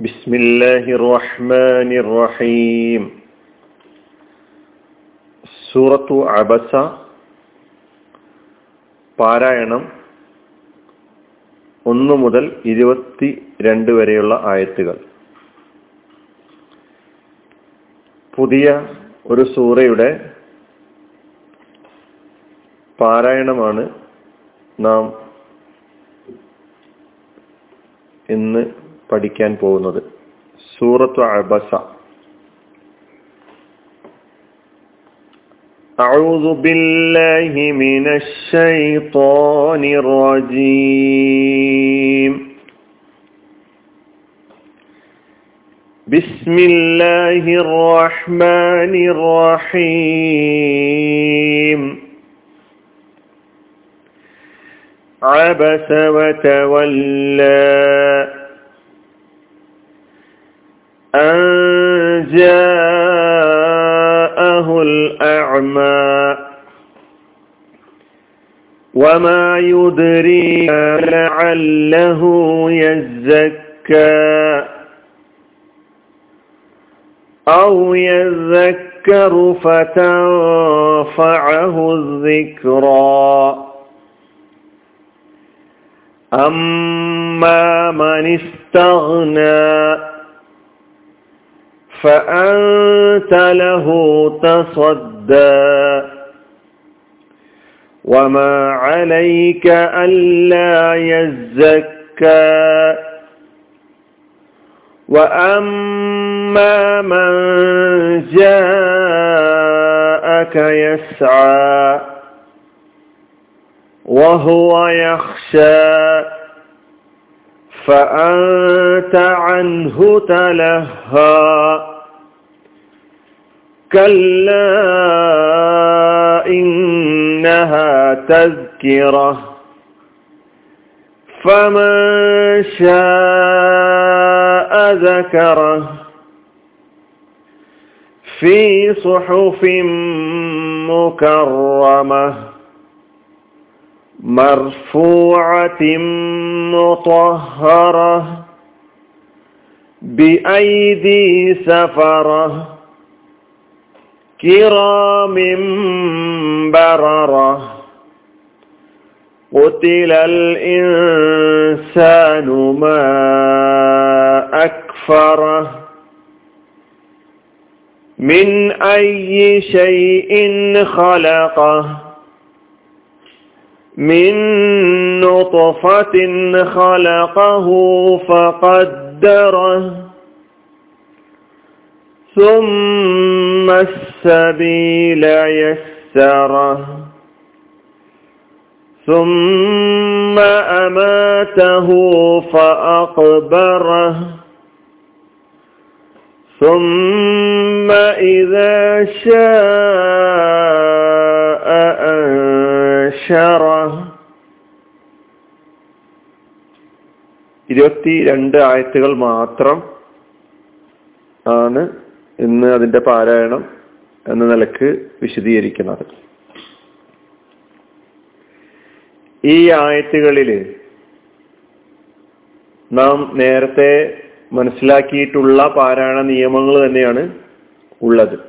بسم الله الرحمن الرحيم സൂറത്തു അബസ പാരായണം ഒന്ന് മുതൽ ഇരുപത്തി രണ്ട് വരെയുള്ള ആയത്തുകൾ പുതിയ ഒരു സൂറയുടെ പാരായണമാണ് നാം ഇന്ന് പഠിക്കാൻ പോകുന്നത് സൂറത്തു അബസ أعوذ بالله من الشيطان الرجيم بسم الله الرحمن الرحيم عبس وتولى أن جاءه الأعمى وما يدري لعله يزكى أو يذكر فتنفعه الذكرى أما من استغنى فأنت له تصدى. وما عليك ألا يزكى. وأما من جاءك يسعى. وهو يخشى. فأنت عنه تلهى. كلا إنها تذكرة فمن شاء ذكره في صحف مكرمة مرفوعة مطهرة بأيدي سفرة كرام بررة. قتل الإنسان ما أكفره. من أي شيء خلقه؟ من نطفة خلقه فقدره. ثم السبيل يسره ثم أماته فأقبره ثم إذا شاء أنشره ഇരുപത്തി രണ്ട് ആയത്തുകൾ മാത്രം ആണ് ഇന്ന് അതിന്റെ പാരായണം എന്ന നിലയ്ക്ക് വിശദീകരിക്കുന്നത്. ഈ ആയത്തുകളിൽ നാം നേരത്തെ മനസ്സിലാക്കിയിട്ടുള്ള പാരായണ നിയമങ്ങൾ തന്നെയാണ് ഉള്ളത്.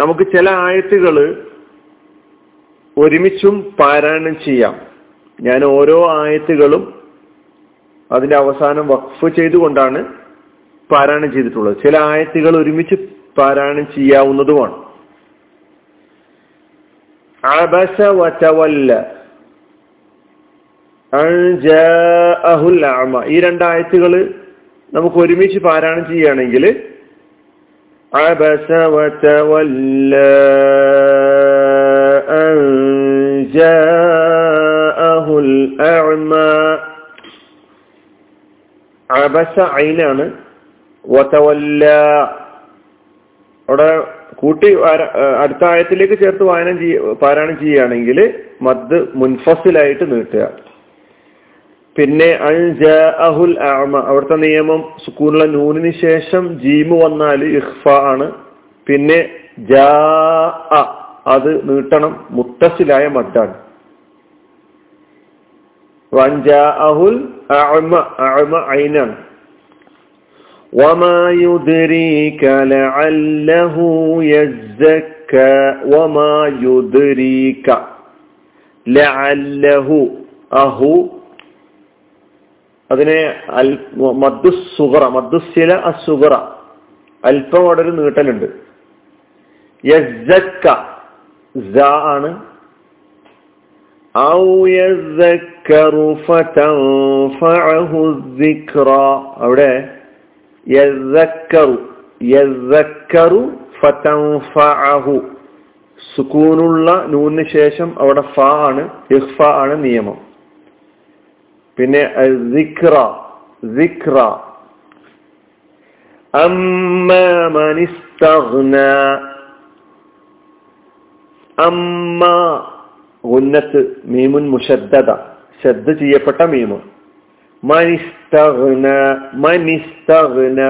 നമുക്ക് ചില ആയത്തുകൾ ഒരുമിച്ചും പാരായണം ചെയ്യാം. ഞാൻ ഓരോ ആയത്തുകളും അതിന്റെ അവസാനം വഖഫ് ചെയ്തുകൊണ്ടാണ് പാരായണം ചെയ്തിട്ടുള്ളത്. ചില ആയത്തുകൾ ഒരുമിച്ച് പാരായണം ചെയ്യാവുന്നതുമാണ്. അബസ ഈ രണ്ടായത്തുകൾ നമുക്ക് ഒരുമിച്ച് പാരായണം ചെയ്യുകയാണെങ്കിൽ അബസ അഅമ അബസ ഐനാണ് വതവല്ല. അവിടെ കൂട്ടി അടുത്ത ആയത്തിലേക്ക് ചേർത്ത് വായനം ചെയ്യ പാരായണം ചെയ്യുകയാണെങ്കിൽ മദ് മുൻഫസിലായിട്ട് നീട്ടുക. പിന്നെ അഹുൽ ആമ അവിടുത്തെ നിയമം സുക്കൂനുള്ള നൂനിന് ശേഷം ജീമ് വന്നാൽ ഇഹ്ഫ ആണ്. പിന്നെ ജാ അത് നീട്ടണം. മുത്തസിലായ മദ്ദാണ്. വഞ്ചാഅഹുൽ അഅമ അഅമ ഐനാണ് وما يدريك لعله يزكى وما يدريك لعله അഹു അതിനെ അൽ മദ്ദുസുഗറ മദ്ദുസില അസുഗറ അല്പം അവിടെ ഒരു നീട്ടലുണ്ട് യസ്സക്ക സ ആണ് അവിടെ സുക്കൂനുള്ള നൂനിന് ശേഷം അവിടെ ഫ ആണ് ഇഹ്ഫ ആണ് നിയമം. പിന്നെ അമ്മ ഉന്നത്ത് മീമുൻ മുഷദ്ദത ശ്രദ്ധ ചെയ്യപ്പെട്ട മീമ്. മനിസ്തഗ്ന മനിസ്തഗ്ന.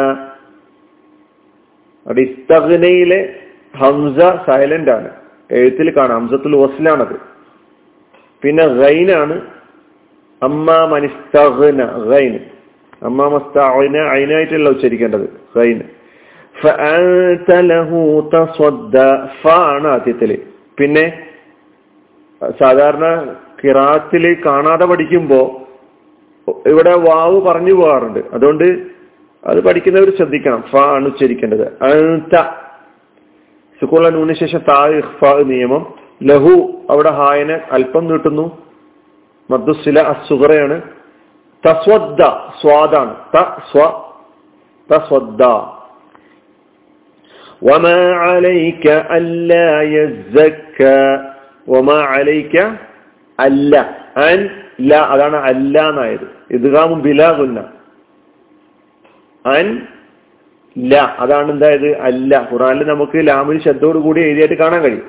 ഹംസ സൈലന്റ് ആണ്. എഴുത്തിൽ കാണാം. ഹംസത്തുൽ വസ്ലാണത്. പിന്നെ ഗൈനാണ് അമ്മ മനിസ്തഗ്ന ഗൈന് അമ്മ മസ്തഅന ഐനായിട്ടല്ല ഉച്ചരിക്കേണ്ടത്. ഫഅൻത ലഹു ഫ ആണ് ആദ്യത്തിൽ. പിന്നെ സാധാരണ കിറാത്തിൽ കാണാതെ പഠിക്കുമ്പോ ഇവിടെ വാവ് പറഞ്ഞു പോകാറുണ്ട് അതുകൊണ്ട് അത് പഠിക്കുന്നവർ ശ്രദ്ധിക്കണം ഫ ആണ് ഉച്ചരിക്കേണ്ടത് അൻത സുക്കുള്ള നൂന് ശേഷം താ ഇഖ്ഫ നിയമം ലഹു അവിടെ ഹായനെ അല്പം നീട്ടുന്നു മദ്ദുസില അസുഹറയാണ് തസ്വദ്ദ സ്വാദാണ് ത സ്വ തസ്വദ്ദ وما عليك ألا يزكى وما عليك അല്ല അൻ ല അതാണ് അല്ല എന്നായത് ഇദ്ഗാമും ബിലാകുന്ന അൻ ല അതാണ് എന്തായത് അല്ല ഖുറാനിൽ നമുക്ക് ലാമിൽ ശബ്ദോട് കൂടി എഴുതിയായിട്ട് കാണാൻ കഴിയും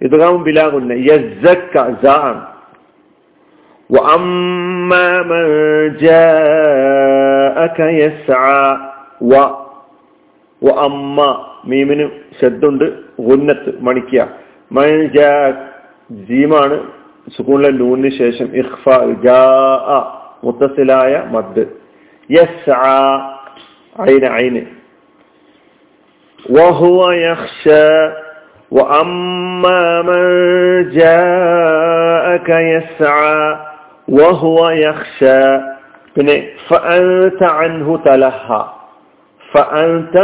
ഇദ്ഗാമും ബിലാകുന്ന യസ്സക്ക സ ആണ് وأما من جاءك يسعى و وأما മീമിന് ശബ്ദുണ്ട് ഗുന്നത്ത് മണിക്കുക മൻ ജാ ജീമാണ് സുക്കൂണിലെ നൂനിന് ശേഷം ഇഖ്ഫ ജാ മുത്തസിലായ മദ് യസ് ഐന് ഐന് وهو يخشى وأما من جاءك يسعى وهو يخشى പിന്നെ فأنت عنه تلهى فأنت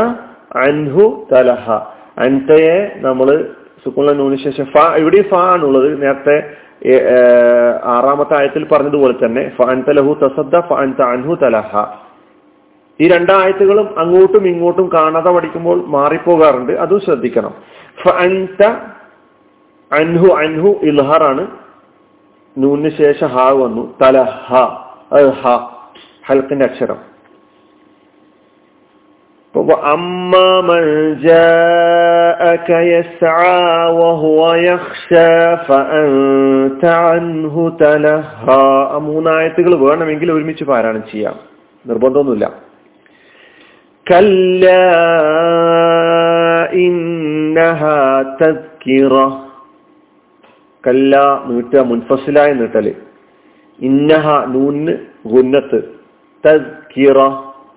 عنه تلهى അൻതയെ നമ്മൾ സുക്കുള്ള നൂന് ശേഷം ഫ ഇവിടെ ഫ ആണുള്ളത്. നേരത്തെ ആറാമത്തെ ആയത്തിൽ പറഞ്ഞതുപോലെ തന്നെ ഫ തലഹു ലഹു തസദ്ദ അൻത അൻഹു തലഹ. ഈ രണ്ടായത്തുകളും അങ്ങോട്ടും ഇങ്ങോട്ടും കാണാതെ പഠിക്കുമ്പോൾ മാറിപ്പോകാറുണ്ട്. അതും ശ്രദ്ധിക്കണം. ഫ അൻത അൻഹു അൻഹു ഇൽഹാറാണ് നൂന് ശേഷം ഹ വന്നു. തലഹ ഹൽക്കിന്റെ അക്ഷരം. وأما من جاءك يسعى وهو يخشى فأنت عنه تلهى മൂന്നായത്തുകൾ വേണമെങ്കിൽ ഒരുമിച്ച് പാരായണം ചെയ്യാം നിർബന്ധമൊന്നുമില്ല കല്ല ഇന്നഹ തദ്കിറ കല്ല നീട്ട മുൻഫസിലായ നീട്ടല് ഇന്നഹ നൂന് ഗുന്നത്ത് തദ്കിറ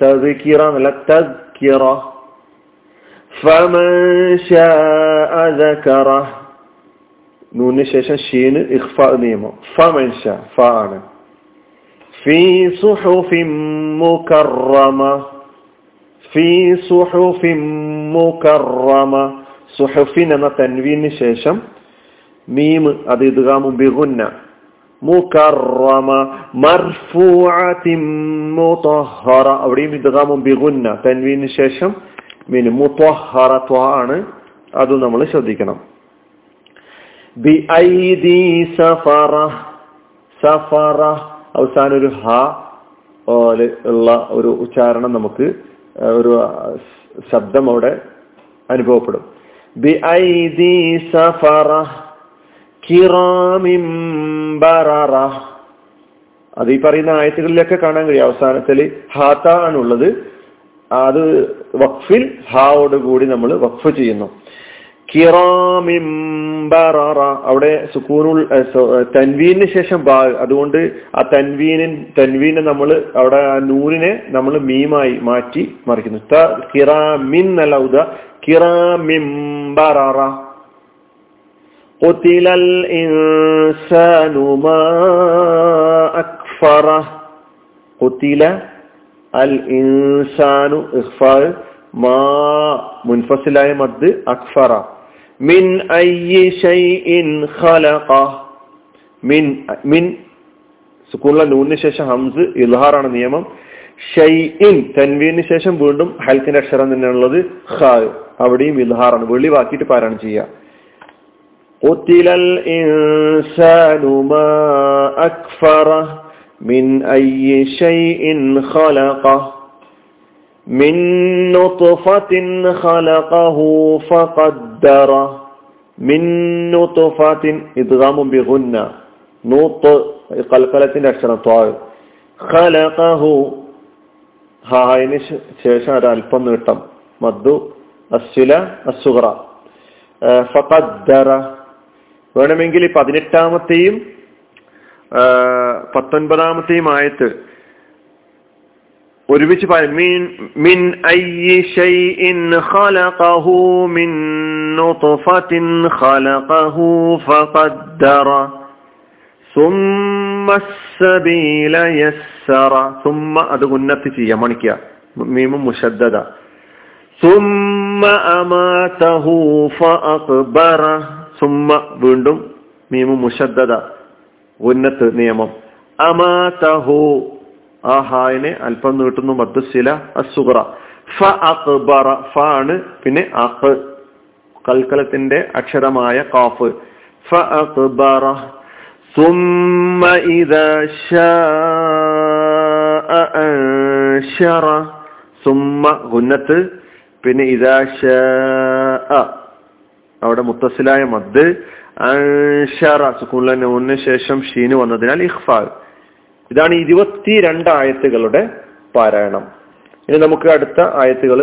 തദ്കിറ എന്നല്ല مذكرة فمن شاء ذكره. نون شين إخفاء ميمة فمن شاء فأنا. في صحف مكرمة. في صحف مكرمة. صحفنا تنوين شيشم ميم أضيد غام بغنّة. അവിടെയും തൻവീന് ശേഷം മീൻ ആണ്. അത് നമ്മൾ ശ്രദ്ധിക്കണം. അവസാനം ഒരു ഹ ഉള്ള ഒരു ഉച്ചാരണം നമുക്ക് ഒരു ശബ്ദം അവിടെ അനുഭവപ്പെടും. കിറാമിം ബററ. അത് ഈ പറയുന്ന ആയത്തുകളിലൊക്കെ കാണാൻ കഴിയും. അവസാനത്തിൽ ഹാത്ത ആണുള്ളത് അത് വഖഫിൽ ഹാവോട് കൂടി നമ്മൾ വഖഫ് ചെയ്യുന്നു. കിറാമിം ബററ. അവിടെ സുക്കൂനുൾ തൻവീനു ശേഷം ബാ അതുകൊണ്ട് ആ തൻവീനിൻ തൻവീനെ നമ്മൾ അവിടെ ആ നൂറിനെ നമ്മൾ മീമായി മാറ്റി മറിക്കുന്നു. കിറാമിൻ നല്ല ഉദ കിറാമിം ബററ. قتل الإنسان ما أكفره قتل الإنسان إخفاء ما മുൻഫസിലായ മദ് അക്ഫറ മിൻ അയ്യി ഷൈഇൻ ഖലഖ മിൻ മിൻ സുക്കൂണിലെ നൂനിന് ശേഷം ഹംസ് ഇൽഹാറാണ് നിയമം ഷൈഇൻ തൻവീന് ശേഷം വീണ്ടും ഹൽക്കിന്റെ അക്ഷരം തന്നെയാണുള്ളത് ഖാ അവിടെയും ഇൽഹാറാണ് വെളിവാക്കിയിട്ട് പാരായണം ചെയ്യുക قتل الإنسان ما أكفره من أي شيء خلقه من نطفة خلقه فقدره من نطفة إدغام بغنى نوط قلقلة أكثر طائر خلقه ഹായിന് ശേഷം ഒരല്പം നീട്ടം മദ്ദു അസ്സുല അസുഗ്ര ഫഖദ്ദറ വേണമെങ്കിൽ ഈ പതിനെട്ടാമത്തെയും പത്തൊൻപതാമത്തെയും ആയത്ത് ഒരുമിച്ച് മിൻ ഖലഖഹു മിൻ ഖലഖഹു ഫഖദ്ദറ. യസ്സറ. അത് ഉന്നത്ത് ചെയ്യാം മണിക്കുക മീമും മുഷദ്ദദ ثم വീണ്ടും മീമും മുഷദ്ദദ ഉന്നത്ത് നിയമം അമാതഹു ആ ഹായിനെ അല്പം നീട്ടുന്നു മദ്സില അസുഗ്ര ഫ അക്ബറ ഫ ആണ് പിന്നെ അഖ് കൽക്കലത്തിന്റെ അക്ഷരമായ കാഫ് ഫ അക്ബറ ثم إذا شاء أنشر ثم ഗുന്നത്ത് പിന്നെ ഇതാ ഷാ അവിടെ മുത്തസിലായ മദ് സുഖുള്ള നൂന് ശേഷം ഷീന് വന്നതിനാൽ ഇഖ്ഫാ ഇതാണ് ഇരുപത്തി രണ്ട് ആയത്തുകളുടെ പാരായണം. ഇനി നമുക്ക് അടുത്ത ആയത്തുകൾ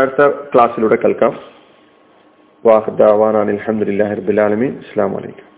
അടുത്ത ക്ലാസ്സിലൂടെ കേൾക്കാം. വാഹ്ദാവാൻ അലഹമുല്ലാ ഹർബുലാലമീൻ അസ്സാം വലൈക്കും